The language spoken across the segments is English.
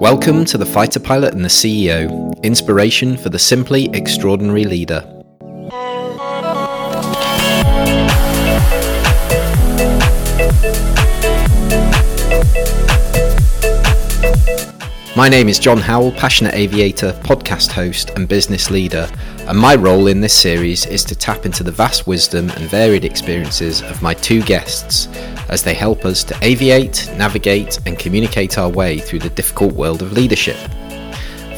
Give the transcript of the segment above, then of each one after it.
Welcome to the Fighter Pilot and the CEO Inspiration for the Simply Extraordinary Leader. My name is Jon Howell, passionate aviator, podcast host, and business leader, and my role in this series is to tap into the vast wisdom and varied experiences of my two guests as they help us to aviate, navigate, and communicate our way through the difficult world of leadership.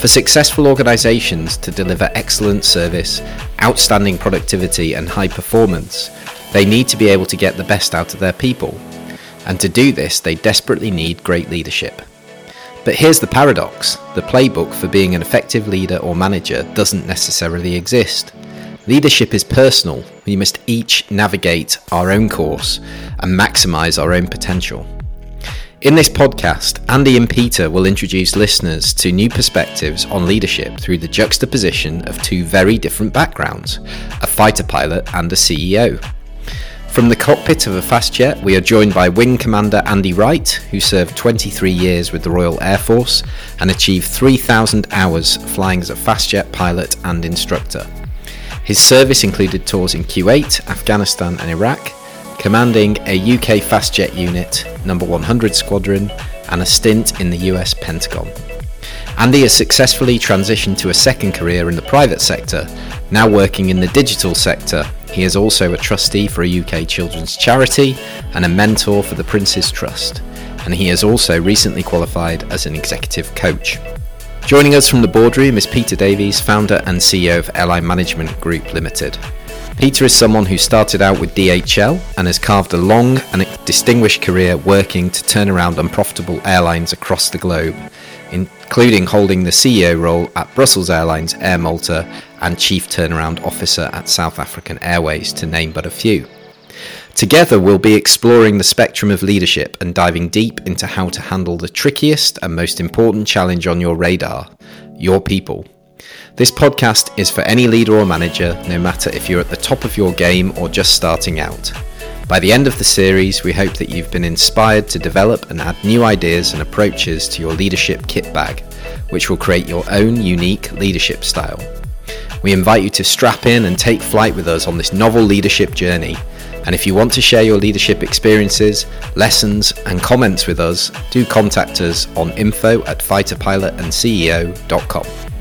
For successful organisations to deliver excellent service, outstanding productivity, and high performance, they need to be able to get the best out of their people. And to do this, they desperately need great leadership. But here's the paradox the playbook for being an effective leader or manager doesn't necessarily exist. Leadership is personal. We must each navigate our own course and maximize our own potential. In this podcast, Andy and Peter will introduce listeners to new perspectives on leadership through the juxtaposition of two very different backgrounds a fighter pilot and a CEO. From the cockpit of a fast jet, we are joined by Wing Commander Andy Wright, who served 23 years with the Royal Air Force and achieved 3,000 hours flying as a fast jet pilot and instructor. His service included tours in Kuwait, Afghanistan, and Iraq, commanding a UK fast jet unit, number 100 Squadron, and a stint in the US Pentagon. Andy has successfully transitioned to a second career in the private sector, now working in the digital sector he is also a trustee for a UK children's charity and a mentor for the Prince's Trust, and he has also recently qualified as an executive coach. Joining us from the boardroom is Peter Davies, founder and CEO of Airline Management Group Limited. Peter is someone who started out with DHL and has carved a long and distinguished career working to turn around unprofitable airlines across the globe, including holding the CEO role at Brussels Airlines Air Malta and Chief Turnaround Officer at South African Airways, to name but a few. Together, we'll be exploring the spectrum of leadership and diving deep into how to handle the trickiest and most important challenge on your radar your people. This podcast is for any leader or manager, no matter if you're at the top of your game or just starting out. By the end of the series, we hope that you've been inspired to develop and add new ideas and approaches to your leadership kit bag, which will create your own unique leadership style. We invite you to strap in and take flight with us on this novel leadership journey. And if you want to share your leadership experiences, lessons, and comments with us, do contact us on info at fighterpilotandceo.com.